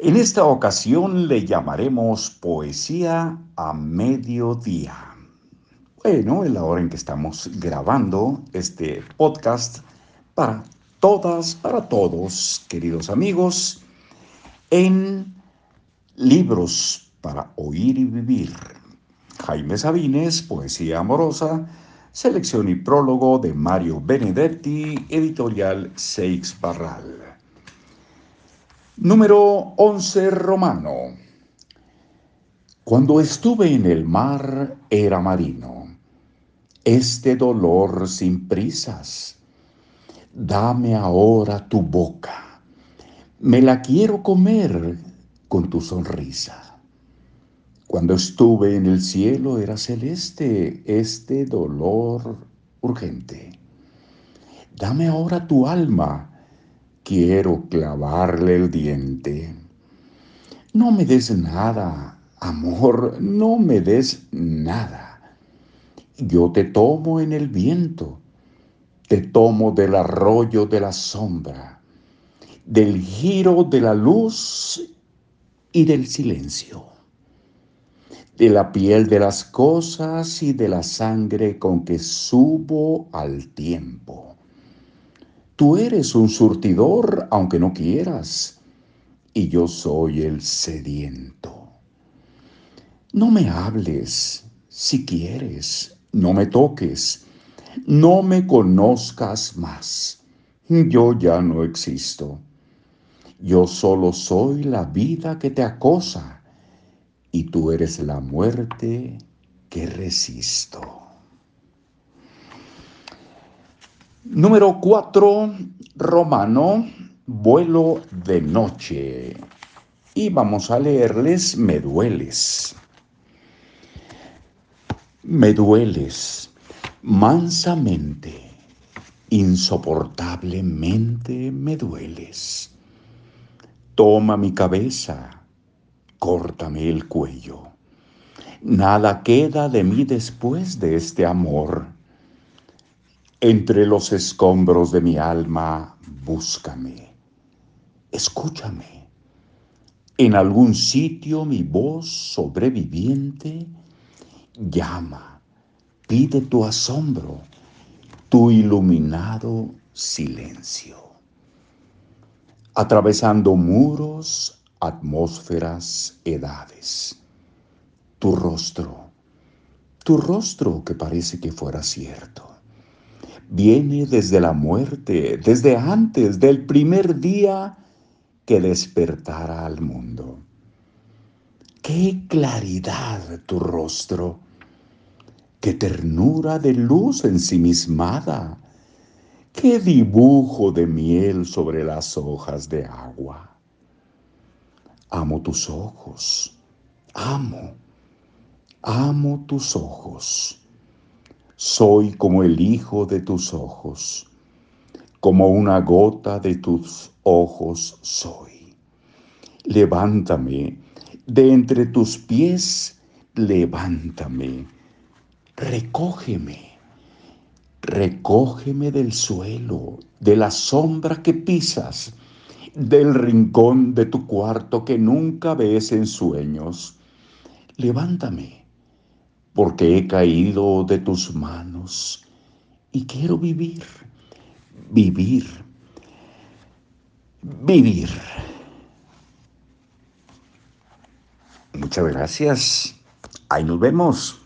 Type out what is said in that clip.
En esta ocasión le llamaremos Poesía a Mediodía. Bueno, es la hora en que estamos grabando este podcast para todas, para todos, queridos amigos, en libros para oír y vivir. Jaime Sabines, Poesía Amorosa, selección y prólogo de Mario Benedetti, editorial Seix Barral. Número 11 romano. Cuando estuve en el mar era marino. Este dolor sin prisas. Dame ahora tu boca. Me la quiero comer con tu sonrisa. Cuando estuve en el cielo era celeste este dolor urgente. Dame ahora tu alma quiero clavarle el diente. No me des nada, amor, no me des nada. Yo te tomo en el viento, te tomo del arroyo de la sombra, del giro de la luz y del silencio, de la piel de las cosas y de la sangre con que subo al tiempo Tú eres un surtidor aunque no quieras, y yo soy el sediento. No me hables si quieres, no me toques, no me conozcas más. Yo ya no existo. Yo solo soy la vida que te acosa, y tú eres la muerte que resisto. Número 4, Romano, vuelo de noche. Y vamos a leerles Me dueles. Me dueles mansamente, insoportablemente me dueles. Toma mi cabeza, córtame el cuello. Nada queda de mí después de este amor entre los escombros de mi alma, búscame, escúchame. En algún sitio mi voz sobreviviente llama, pide tu asombro, tu iluminado silencio. Atravesando muros, atmósferas, edades. Tu rostro, tu rostro que parece que fuera cierto viene desde la muerte, desde antes del primer día que despertara al mundo. Qué claridad tu rostro, qué ternura de luz ensimismada, qué dibujo de miel sobre las hojas de agua. Amo tus ojos, amo, amo tus ojos soy como el hijo de tus ojos, como una gota de tus ojos soy. Levántame de entre tus pies, levántame, recógeme, recógeme del suelo, de la sombra que pisas, del rincón de tu cuarto que nunca ves en sueños. Levántame porque he caído de tus manos y quiero vivir, vivir, vivir. Muchas gracias. Ahí nos vemos.